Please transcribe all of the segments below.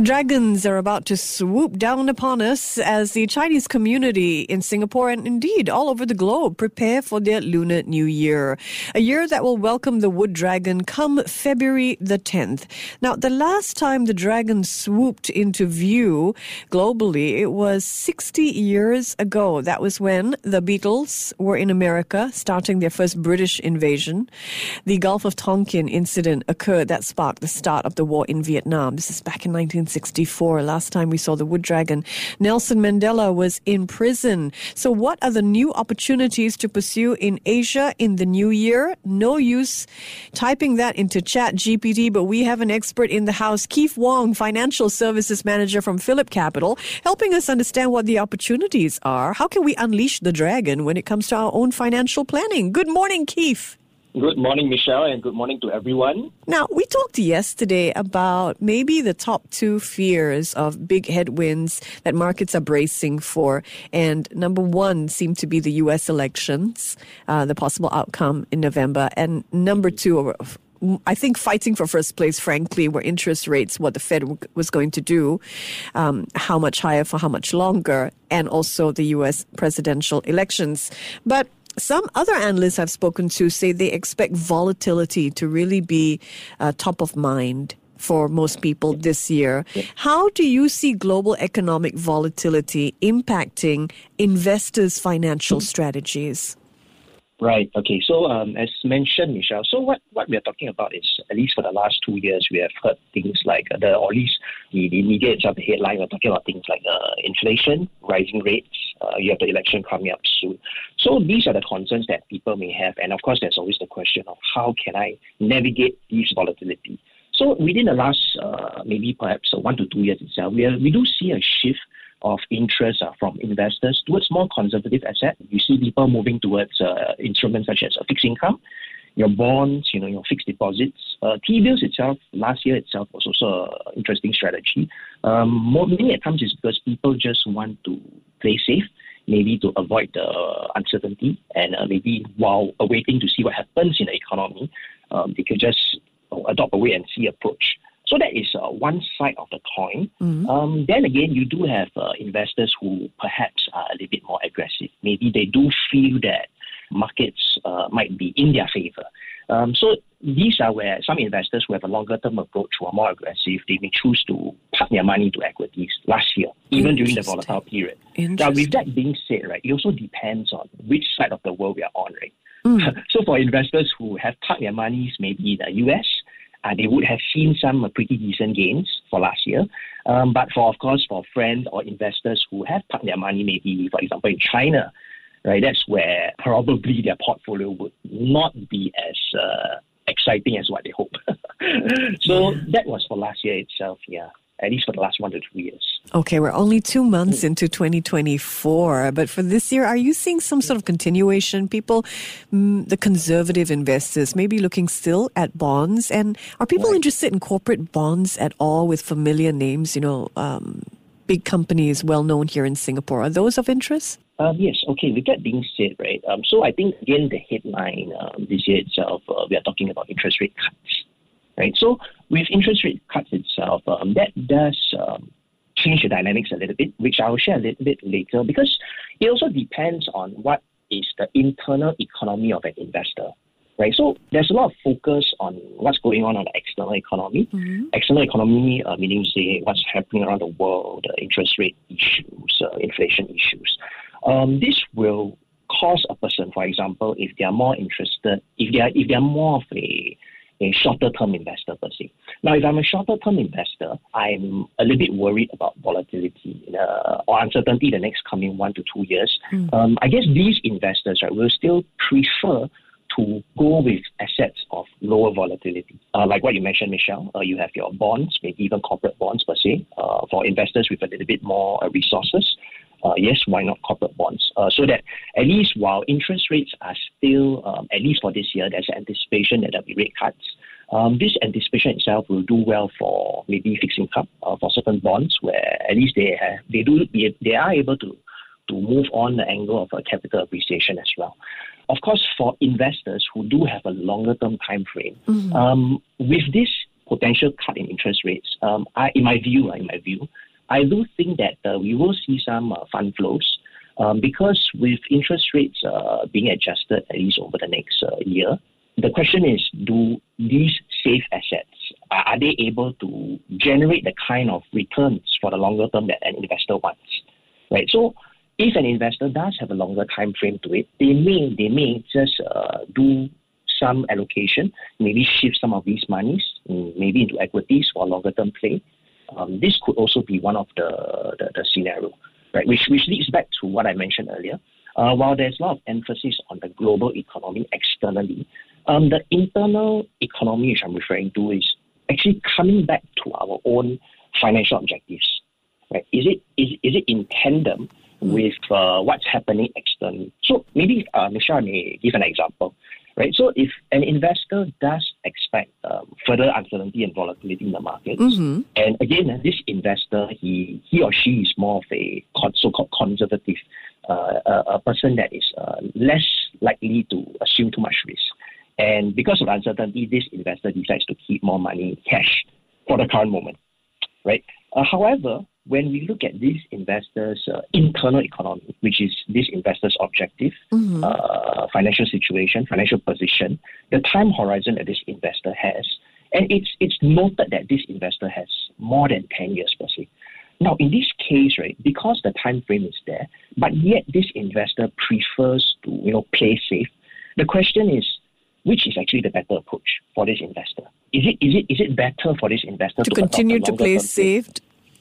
dragons are about to swoop down upon us as the Chinese community in Singapore and indeed all over the globe prepare for their Lunar New Year. A year that will welcome the wood dragon come February the 10th. Now, the last time the dragon swooped into view globally, it was 60 years ago. That was when the Beatles were in America starting their first British invasion. The Gulf of Tonkin incident occurred that sparked the start of the war in Vietnam. This is back in 19 1964. Last time we saw the Wood Dragon. Nelson Mandela was in prison. So, what are the new opportunities to pursue in Asia in the new year? No use typing that into Chat GPT, but we have an expert in the house, Keef Wong, Financial Services Manager from Phillip Capital, helping us understand what the opportunities are. How can we unleash the dragon when it comes to our own financial planning? Good morning, Keef. Good morning, Michelle, and good morning to everyone. Now, we talked yesterday about maybe the top two fears of big headwinds that markets are bracing for. And number one seemed to be the U.S. elections, uh, the possible outcome in November. And number two, I think fighting for first place, frankly, were interest rates, what the Fed was going to do, um, how much higher for how much longer, and also the U.S. presidential elections. But some other analysts I've spoken to say they expect volatility to really be uh, top of mind for most people this year. How do you see global economic volatility impacting investors' financial strategies? Right. Okay. So, um, as mentioned, Michelle, so what, what we are talking about is, at least for the last two years, we have heard things like, the, or at least the, the media itself, the headline, we're talking about things like uh, inflation, rising rates, uh, you have the election coming up soon. So, these are the concerns that people may have. And of course, there's always the question of how can I navigate this volatility? So, within the last uh, maybe perhaps one to two years itself, we, are, we do see a shift of interest uh, from investors towards more conservative assets. You see people moving towards uh, instruments such as fixed income, your bonds, you know, your fixed deposits. Uh, T-bills itself, last year itself was also an interesting strategy. Um, more, many times is because people just want to play safe, maybe to avoid the uncertainty, and uh, maybe while waiting to see what happens in the economy, um, they could just adopt a wait and see approach. So that is uh, one side of the coin. Mm-hmm. Um, then again, you do have uh, investors who perhaps are a little bit more aggressive. Maybe they do feel that markets uh, might be in their favor. Um, so these are where some investors who have a longer term approach who are more aggressive, they may choose to park their money into equities last year, even during the volatile period. Now, with that being said, right, it also depends on which side of the world we are on, right? Mm. so for investors who have parked their monies maybe in the US, uh, they would have seen some uh, pretty decent gains for last year. Um, but for, of course, for friends or investors who have parked their money, maybe, for example, in China, right, that's where probably their portfolio would not be as uh, exciting as what they hope. so that was for last year itself, yeah at least for the last one to two years. Okay, we're only two months mm. into 2024, but for this year, are you seeing some sort of continuation? People, mm, the conservative investors, maybe looking still at bonds, and are people right. interested in corporate bonds at all with familiar names? You know, um, big companies well known here in Singapore. Are those of interest? Um, yes, okay. With that being said, right, um, so I think again the headline um, this year itself, uh, we are talking about interest rate cuts right? So with interest rate cuts itself, um, that does um, change the dynamics a little bit, which I will share a little bit later, because it also depends on what is the internal economy of an investor. Right, so there's a lot of focus on what's going on on the external economy. Mm-hmm. External economy, uh, meaning say what's happening around the world, uh, interest rate issues, uh, inflation issues. Um, this will cause a person, for example, if they are more interested, if they are if they are more of a a shorter term investor per se. Now, if I'm a shorter term investor, I'm a little bit worried about volatility uh, or uncertainty the next coming one to two years. Mm. Um, I guess these investors right, will still prefer to go with assets of lower volatility. Uh, like what you mentioned, Michelle, uh, you have your bonds, maybe even corporate bonds per se, uh, for investors with a little bit more uh, resources yes, why not corporate bonds? Uh, so that at least while interest rates are still, um, at least for this year, there's anticipation that there'll be rate cuts. Um, this anticipation itself will do well for maybe fixed income uh, for certain bonds, where at least they have, they do they are able to to move on the angle of a capital appreciation as well. Of course, for investors who do have a longer term time frame, mm-hmm. um, with this potential cut in interest rates, um, I, in my view, in my view, I do think that uh, we will see some uh, fund flows um, because with interest rates uh, being adjusted at least over the next uh, year, the question is: Do these safe assets are they able to generate the kind of returns for the longer term that an investor wants? Right. So if an investor does have a longer time frame to it, they may they may just uh, do some allocation, maybe shift some of these monies, mm, maybe into equities for a longer term play. Um, this could also be one of the, the, the scenario, right? Which which leads back to what I mentioned earlier. Uh, while there's a lot of emphasis on the global economy externally, um, the internal economy, which I'm referring to, is actually coming back to our own financial objectives. Right? Is it is, is it in tandem with uh, what's happening externally. So maybe, uh, Michelle, I may give an example. Right, so if an investor does expect um, further uncertainty and volatility in the markets, mm-hmm. and again, uh, this investor he he or she is more of a so-called conservative, uh, a, a, person that is uh, less likely to assume too much risk, and because of uncertainty, this investor decides to keep more money in cash for the current moment, right? Uh, however, when we look at this investor's uh, internal economy, which is this investor's objective, mm-hmm. uh, financial situation, financial position, the time horizon that this investor has, and it's it's noted that this investor has more than ten years per se. Now, in this case, right, because the time frame is there, but yet this investor prefers to you know play safe. The question is, which is actually the better approach for this investor? Is it is it is it better for this investor to, to continue to play safe?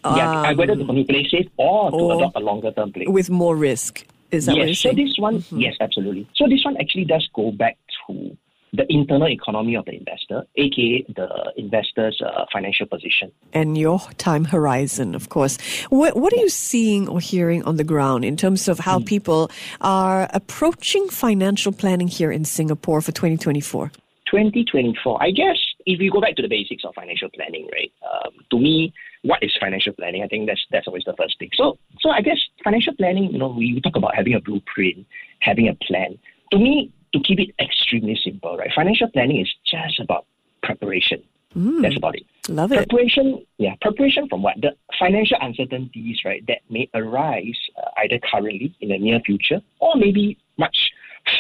Yeah, um, whether to play safe or, or to adopt a longer term play. With more risk. Is that yes, so this one, mm-hmm. yes, absolutely. So this one actually does go back to the internal economy of the investor, aka the investor's uh, financial position. And your time horizon, of course. What, what are you seeing or hearing on the ground in terms of how mm. people are approaching financial planning here in Singapore for 2024? 2024, I guess if we go back to the basics of financial planning, right? Um, to me, what is financial planning? I think that's that's always the first thing. So so I guess financial planning, you know, we, we talk about having a blueprint, having a plan. To me, to keep it extremely simple, right? Financial planning is just about preparation. Mm, that's about it. Love it. Preparation, yeah, preparation from what? The financial uncertainties, right, that may arise uh, either currently in the near future or maybe much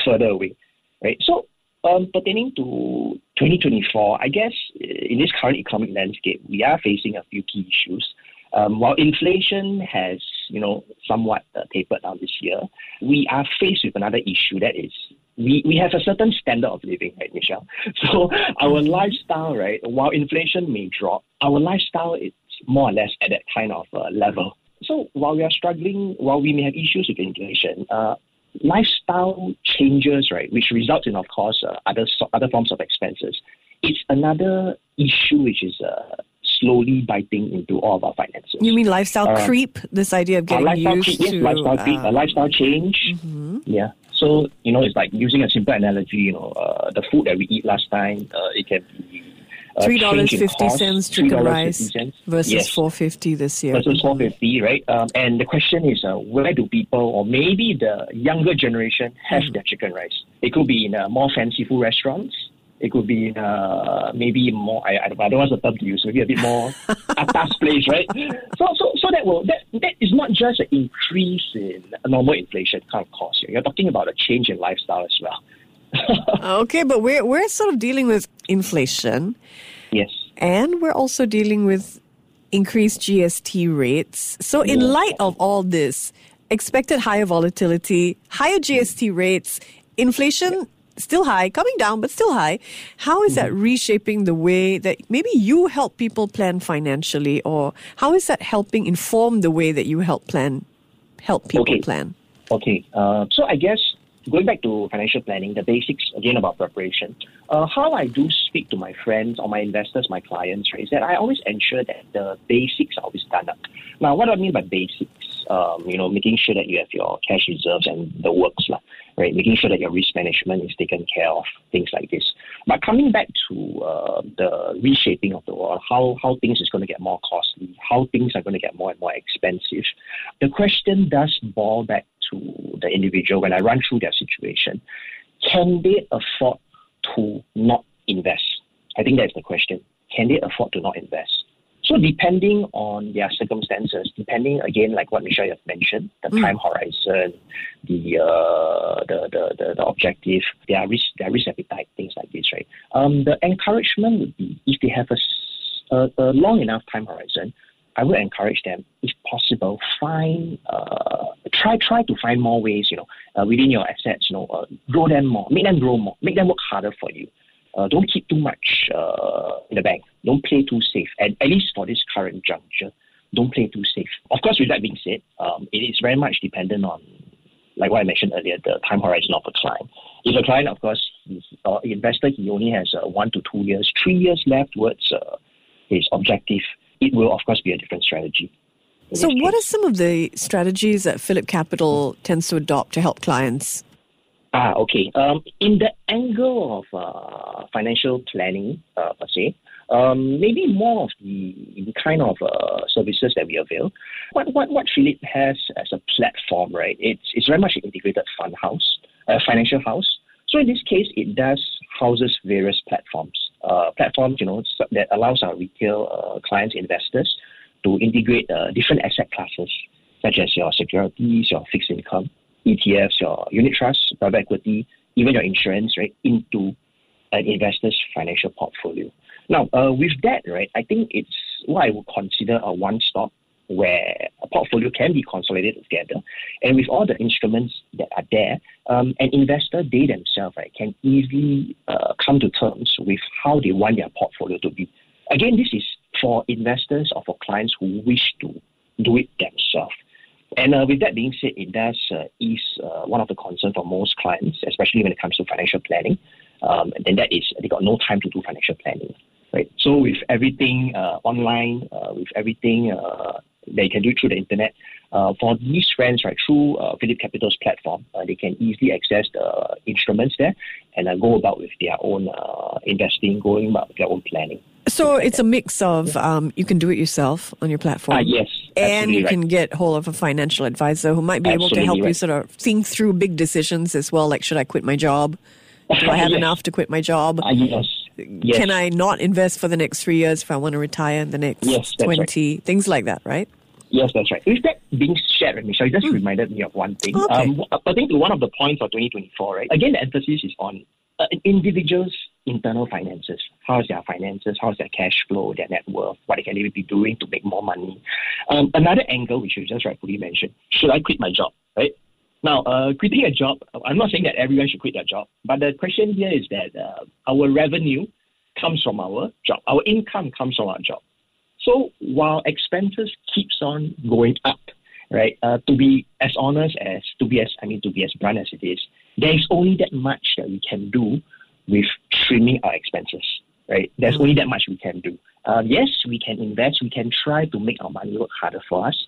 further away, right? So um, pertaining to 2024, I guess uh, in this current economic landscape, we are facing a few key issues. Um, while inflation has, you know, somewhat uh, tapered down this year, we are faced with another issue that is we, we have a certain standard of living, right, Michelle? So our lifestyle, right, while inflation may drop, our lifestyle is more or less at that kind of uh, level. So while we are struggling, while we may have issues with inflation, uh, lifestyle changes, right, which results in, of course, uh, other other forms of expenses, it's another issue which is uh, slowly biting into all of our finances. You mean lifestyle uh, creep? This idea of getting used creep, to yes, lifestyle creep, a uh, lifestyle change. Mm-hmm. Yeah. So you know, it's like using a simple analogy. You know, uh, the food that we eat last time, uh, it can be Three dollars fifty cents chicken rice versus yes. four fifty this year. Versus four fifty, right? Um, and the question is, uh, where do people, or maybe the younger generation, have mm. their chicken rice? It could be in uh, more fanciful restaurants. It could be in uh, maybe more. I, I, don't, I don't know what's the term to use. Maybe a bit more atas place, right? So, so, so that will that that is not just an increase in normal inflation kind of cost. You're talking about a change in lifestyle as well. okay, but we're we're sort of dealing with inflation. Yes. And we're also dealing with increased GST rates. So in light of all this, expected higher volatility, higher GST rates, inflation still high, coming down but still high. How is that mm-hmm. reshaping the way that maybe you help people plan financially or how is that helping inform the way that you help plan help people okay. plan? Okay. Uh, so I guess going back to financial planning, the basics again about preparation. Uh, how I do speak to my friends or my investors, my clients, right, is that I always ensure that the basics are always done up. Now, what do I mean by basics? um, you know, making sure that you have your cash reserves and the works, right? Making sure that your risk management is taken care of, things like this. But coming back to uh, the reshaping of the world, how, how things is going to get more costly, how things are going to get more and more expensive, the question does boil back to the individual when I run through their situation. Can they afford to not invest? I think that's the question. Can they afford to not invest? So depending on their circumstances, depending again, like what Michelle has mentioned, the mm. time horizon, the, uh, the, the, the the objective, their risk, their risk appetite, things like this, right? Um, the encouragement would be if they have a, a, a long enough time horizon, I would encourage them, if possible, find uh, try try to find more ways, you know, uh, within your assets, you know, uh, grow them more, make them grow more, make them work harder for you. Uh, don't keep too much uh, in the bank. Don't play too safe. And at least for this current juncture, don't play too safe. Of course, with that being said, um, it is very much dependent on, like what I mentioned earlier, the time horizon of a client. If a client, of course, he's uh, investor, he only has uh, one to two years, three years left towards uh, his objective, it will, of course, be a different strategy. So, what are some of the strategies that Phillip Capital tends to adopt to help clients Ah, okay. Um, in the angle of uh, financial planning, uh, per se, um, maybe more of the, the kind of uh, services that we avail. What what what Phillip has as a platform, right? It's it's very much an integrated fund house, a financial house. So in this case, it does houses various platforms, uh, platforms you know that allows our retail uh, clients, investors, to integrate uh, different asset classes, such as your securities, your fixed income ETFs, your unit trusts, private equity, even your insurance, right, into an investor's financial portfolio. Now, uh, with that, right, I think it's what I would consider a one-stop where a portfolio can be consolidated together, and with all the instruments that are there, um, an investor they themselves right can easily uh, come to terms with how they want their portfolio to be. Again, this is for investors or for clients who wish to do it themselves. And uh, with that being said, it does uh, ease uh, one of the concerns for most clients, especially when it comes to financial planning. Um, and that is they got no time to do financial planning, right? So with everything uh, online, uh, with everything uh, they can do through the internet, for these friends, right, through Phillip Capital's platform, they can easily access the instruments there and go about with their own investing, going about with their own planning. So it's a mix of um, you can do it yourself on your platform. Uh, yes. And you right. can get hold of a financial advisor who might be able to help right. you sort of think through big decisions as well, like should I quit my job? Do I have yes. enough to quit my job? Uh, yes. yes. Can I not invest for the next three years if I want to retire in the next yes, 20? Right. Things like that, right? Yes, that's right. With that being shared, Michelle, you just mm. reminded me of one thing. Okay. Um, I think one of the points for 2024, right? Again, the emphasis is on uh, individuals' internal finances. How's their finances? How's their cash flow, their net worth? What they can even be doing to make more money? Um, another angle, which you just rightfully mentioned, should I quit my job? Right now, uh, quitting a job. I'm not saying that everyone should quit their job, but the question here is that uh, our revenue comes from our job. Our income comes from our job. So while expenses keeps on going up, right? Uh, to be as honest as to be as I mean to be as blunt as it is, there is only that much that we can do with trimming our expenses, right? There's only that much we can do. Uh, yes, we can invest, we can try to make our money work harder for us.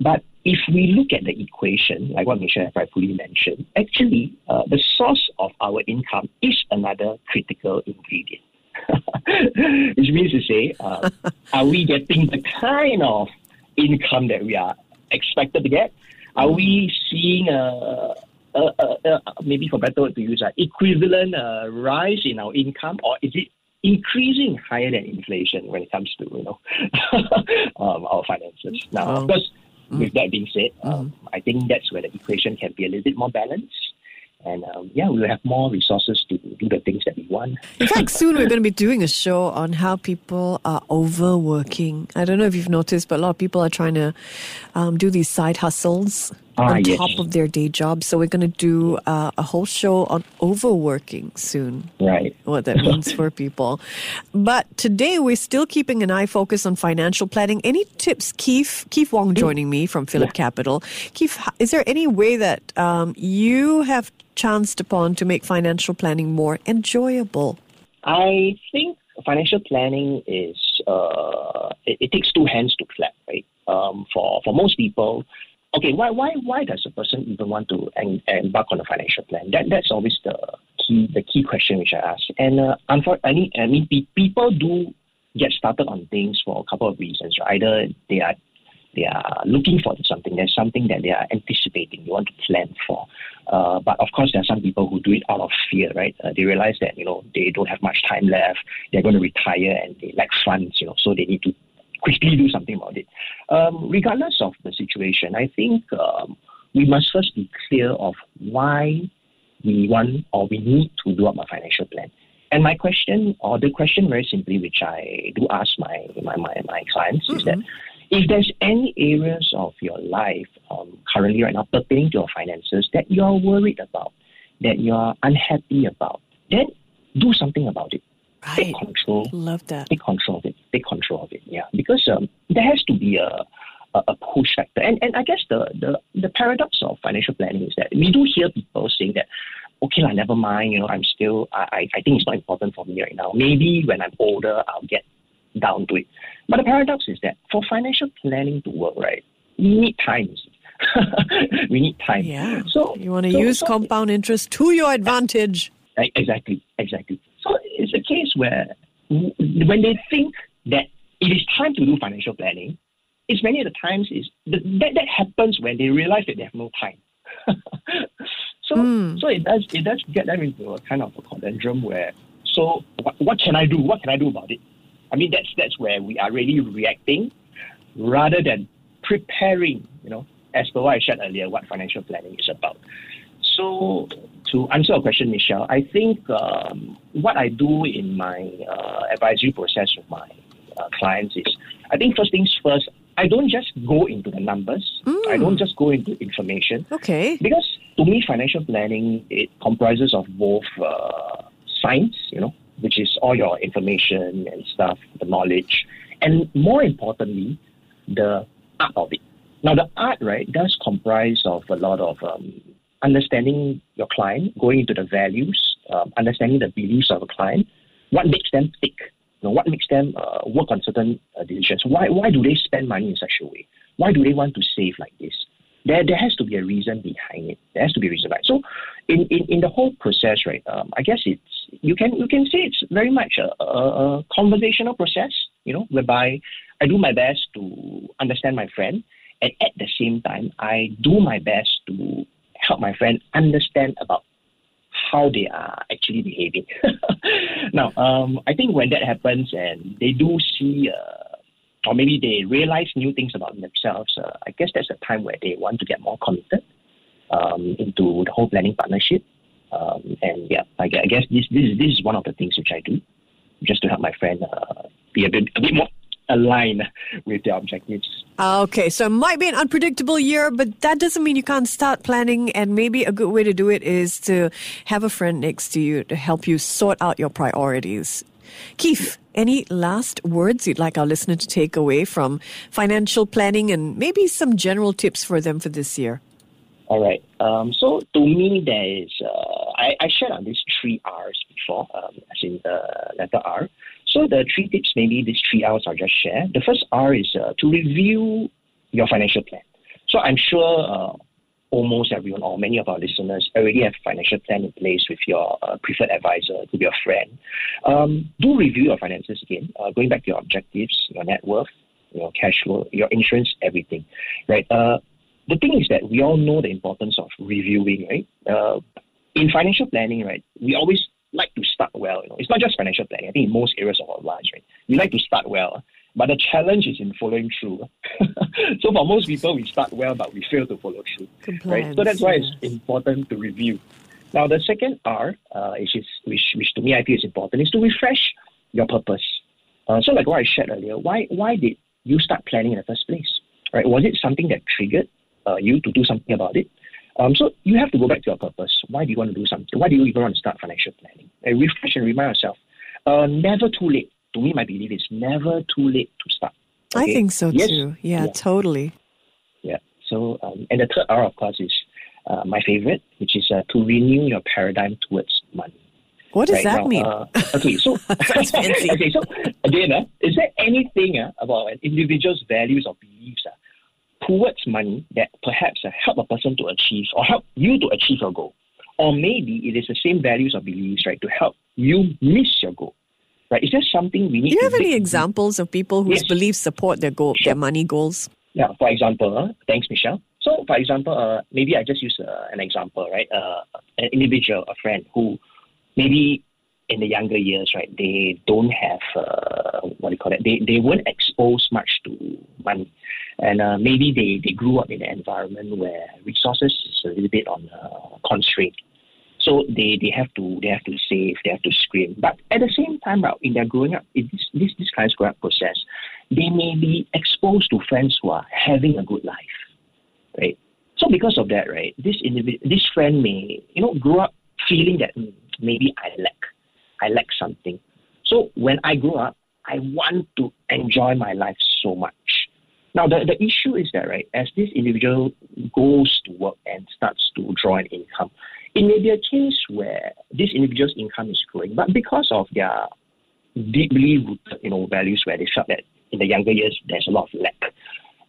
But if we look at the equation, like what Michelle rightfully mentioned, actually, uh, the source of our income is another critical ingredient. Which means to say, uh, are we getting the kind of income that we are expected to get? Are we seeing a, uh, uh, uh, maybe for better word to use, uh, equivalent uh, rise in our income, or is it increasing higher than inflation when it comes to you know um, our finances? Now, of course, mm. with that being said, um, mm. I think that's where the equation can be a little bit more balanced. And um, yeah, we will have more resources to do the things that we want. In fact, soon we're going to be doing a show on how people are overworking. I don't know if you've noticed, but a lot of people are trying to um, do these side hustles ah, on yes. top of their day job. So we're going to do uh, a whole show on overworking soon. Right. What that means for people. But today we're still keeping an eye focus on financial planning. Any tips, Keef? Keef Wong joining me from Phillip Yeah. Capital. Keef, is there any way that um, you have chanced upon to make financial planning more enjoyable? I think financial planning is uh, it, it takes two hands to clap, right? Um, for for most people, okay, why why why does a person even want to en- embark on a financial plan? That that's always the key the key question which I ask. And uh, unfortunately, I mean, people do get started on things for a couple of reasons. Either they are they are looking for something. There's something that they are anticipating. They want to plan for. Uh, but of course, there are some people who do it out of fear, right? Uh, they realize that you know they don't have much time left. They're going to retire and they lack funds, you know, so they need to quickly do something about it. Um, regardless of the situation, I think um, we must first be clear of why we want or we need to do up a financial plan. And my question, or the question very simply, which I do ask my, my, my, my clients, mm-hmm. is that if there's any areas of your life um, currently right now pertaining to your finances that you're worried about, that you're unhappy about, then do something about it. Right. Take control. Love that. Take control of it. Take control of it. Yeah, because um, there has to be a, a, a push factor, and and I guess the, the the paradox of financial planning is that we do hear people saying that, okay, lah, never mind. You know, I'm still. I I think it's not important for me right now. Maybe when I'm older, I'll get down to it. But the paradox is that for financial planning to work, right, we need time. we need time. Yeah. So you want to so, use so, compound interest to your advantage. Exactly. It's a case where when they think that it is time to do financial planning, it's many of the times is that that happens when they realize that they have no time. so mm. so it does it does get them into a kind of a conundrum where so what, what can I do? What can I do about it? I mean that's that's where we are really reacting rather than preparing, you know, as per what I shared earlier, what financial planning is about. So, to answer your question, Michelle, I think um, what I do in my uh, advisory process with my uh, clients is, I think first things first, I don't just go into the numbers. Mm. I don't just go into information. Okay. Because to me, financial planning it comprises of both uh, science, you know, which is all your information and stuff, the knowledge, and more importantly, the art of it. Now, the art, right, does comprise of a lot of um, understanding your client, going into the values, um, understanding the beliefs of a client, what makes them tick, you know, what makes them uh, work on certain uh, decisions. Why, why do they spend money in such a way? Why do they want to save like this? There, there has to be a reason behind it. There has to be a reason, right? So, in, in, in the whole process, right, um, I guess it's you can you can say it's very much a, a, a conversational process, you know, whereby I do my best to understand my friend, and at the same time, I do my best to help my friend understand about how they are actually behaving. now, um, I think when that happens and they do see, uh, or maybe they realize new things about themselves, uh, I guess that's the time where they want to get more committed um, into the whole planning partnership. Um, and yeah, I guess this, this, this is one of the things which I do just to help my friend uh, be a bit, a bit more align with their objectives. Okay, so it might be an unpredictable year, but that doesn't mean you can't start planning. And maybe a good way to do it is to have a friend next to you to help you sort out your priorities. Keef, any last words you'd like our listener to take away from financial planning and maybe some general tips for them for this year? All right. Um, so to me, there is, uh, I, I shared on these three R's before, um, as in the letter R. So the three tips, maybe these three R's I'll just share. The first R is uh, to review your financial plan. So I'm sure uh, almost everyone or many of our listeners already have a financial plan in place with your uh, preferred advisor, could be a friend. Um, do review your finances again, uh, going back to your objectives, your net worth, your cash flow, your insurance, everything, right? Uh, the thing is that we all know the importance of reviewing, right? Uh, in financial planning, right, we always like to start well. You know, it's not just financial planning. I think in most areas of our lives, right, we like to start well. But the challenge is in following through. so for most people, we start well, but we fail to follow through. Right. So that's why yes. it's important to review. Now the second R, uh, which is which, which to me I feel is important, is to refresh your purpose. Uh, so like what I shared earlier, why why did you start planning in the first place? Right? Was it something that triggered uh, you to do something about it? Um, so you have to go back to your purpose. Why do you want to do something? Why do you even want to start financial planning? And refresh and remind yourself. Uh, never too late. To me, my belief is never too late to start. Okay? I think so yes. too. Yeah, yeah, totally. Yeah. So, um, and the third R, of course, is uh, my favorite, which is uh, to renew your paradigm towards money. What does right that now, mean? Uh, okay, so okay, so again, uh, is there anything uh, about an individual's values or beliefs uh, towards money that perhaps uh, help a person to achieve or help you to achieve your goal. Or maybe it is the same values or beliefs, right, to help you miss your goal. Right? Is there something we need to Do you have any examples of people whose Yes. beliefs support their goal, Sure. their money goals? Yeah, for example, uh, thanks, Michelle. So, for example, uh, maybe I just use uh, an example, right? Uh, an individual, a friend who maybe in the younger years, right, they don't have, uh, what do you call it? They, they weren't exposed much to money. And uh, maybe they, they grew up in an environment where resources is a little bit on uh, constraint. So they, they have to they have to save, they have to scream. But at the same time, right, in their growing up, in this this this kind of growing up process, they may be exposed to friends who are having a good life, right? So because of that, right, this individual, this friend may you know grow up feeling that "Hmm, maybe I lack, I lack something. So when I grow up, I want to enjoy my life so much. Now the, the issue is that right, as this individual goes to work and starts to draw an income, it may be a case where this individual's income is growing, but because of their deeply rooted, you know, values where they felt that in the younger years there's a lot of lack.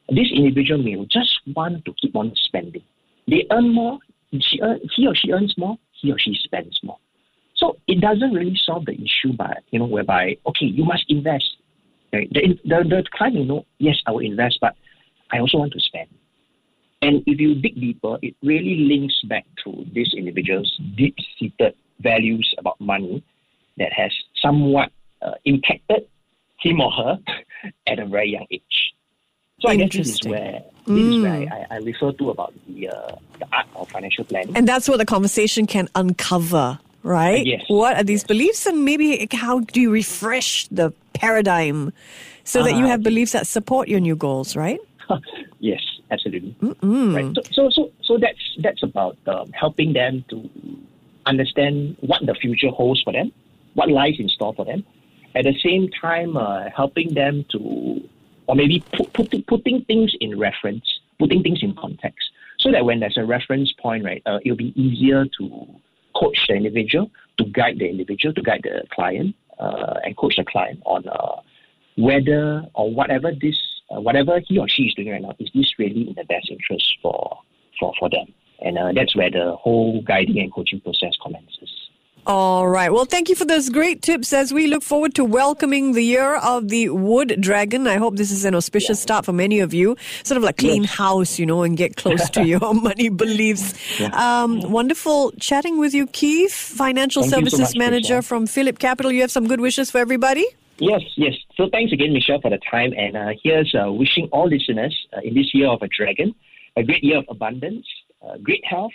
This individual may just want to keep on spending. They earn more, she earn, he or she earns more, he or she spends more. So it doesn't really solve the issue by, you know, whereby, okay, you must invest. Right? The, the, the client may know, yes, I will invest, but I also want to spend. And if you dig deeper, it really links back to this individual's deep seated values about money that has somewhat uh, impacted him or her at a very young age. So I guess this is where this is where I, I refer to about the uh, the art of financial planning. And that's what the conversation can uncover, right? Yes. What are these beliefs and maybe how do you refresh the paradigm so that you Ah, have beliefs that support your new goals, right? yes, absolutely. Right. So, so, so, so that's that's about um, helping them to understand what the future holds for them, what lies in store for them. At the same time, uh, helping them to, or maybe put, putting putting things in reference, putting things in context, so that when there's a reference point, right, uh, it'll be easier to coach the individual, to guide the individual, to guide the client, uh, and coach the client on uh, whether or whatever this, uh, whatever he or she is doing right now, is this really in the best interest for for for them? And uh, that's where the whole guiding and coaching process commences. All right. Well, thank you for those great tips as we look forward to welcoming the year of the wood dragon. I hope this is an auspicious start for many of you. Sort of like clean house, you know, and get close to your money beliefs. Um, wonderful chatting with you, Keef, Financial Thank you so Services much, Manager Michelle. from Phillip Capital. You have some good wishes for everybody? Yes, yes. So thanks again, Michelle, for the time. And uh, here's uh, wishing all listeners uh, in this year of a dragon a great year of abundance, uh, great health,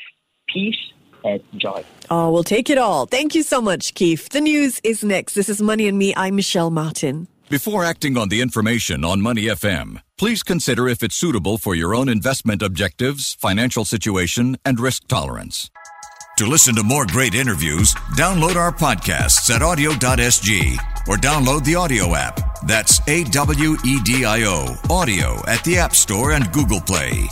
peace, and joy. Oh, we'll take it all. Thank you so much, Keef. The news is next. This is Money and Me. I'm Michelle Martin. Before acting on the information on Money FM, please consider if it's suitable for your own investment objectives, financial situation, and risk tolerance. To listen to more great interviews, download our podcasts at awedio.sg or download the AWEDIO app. That's A W E D I O, AWEDIO at the App Store and Google Play.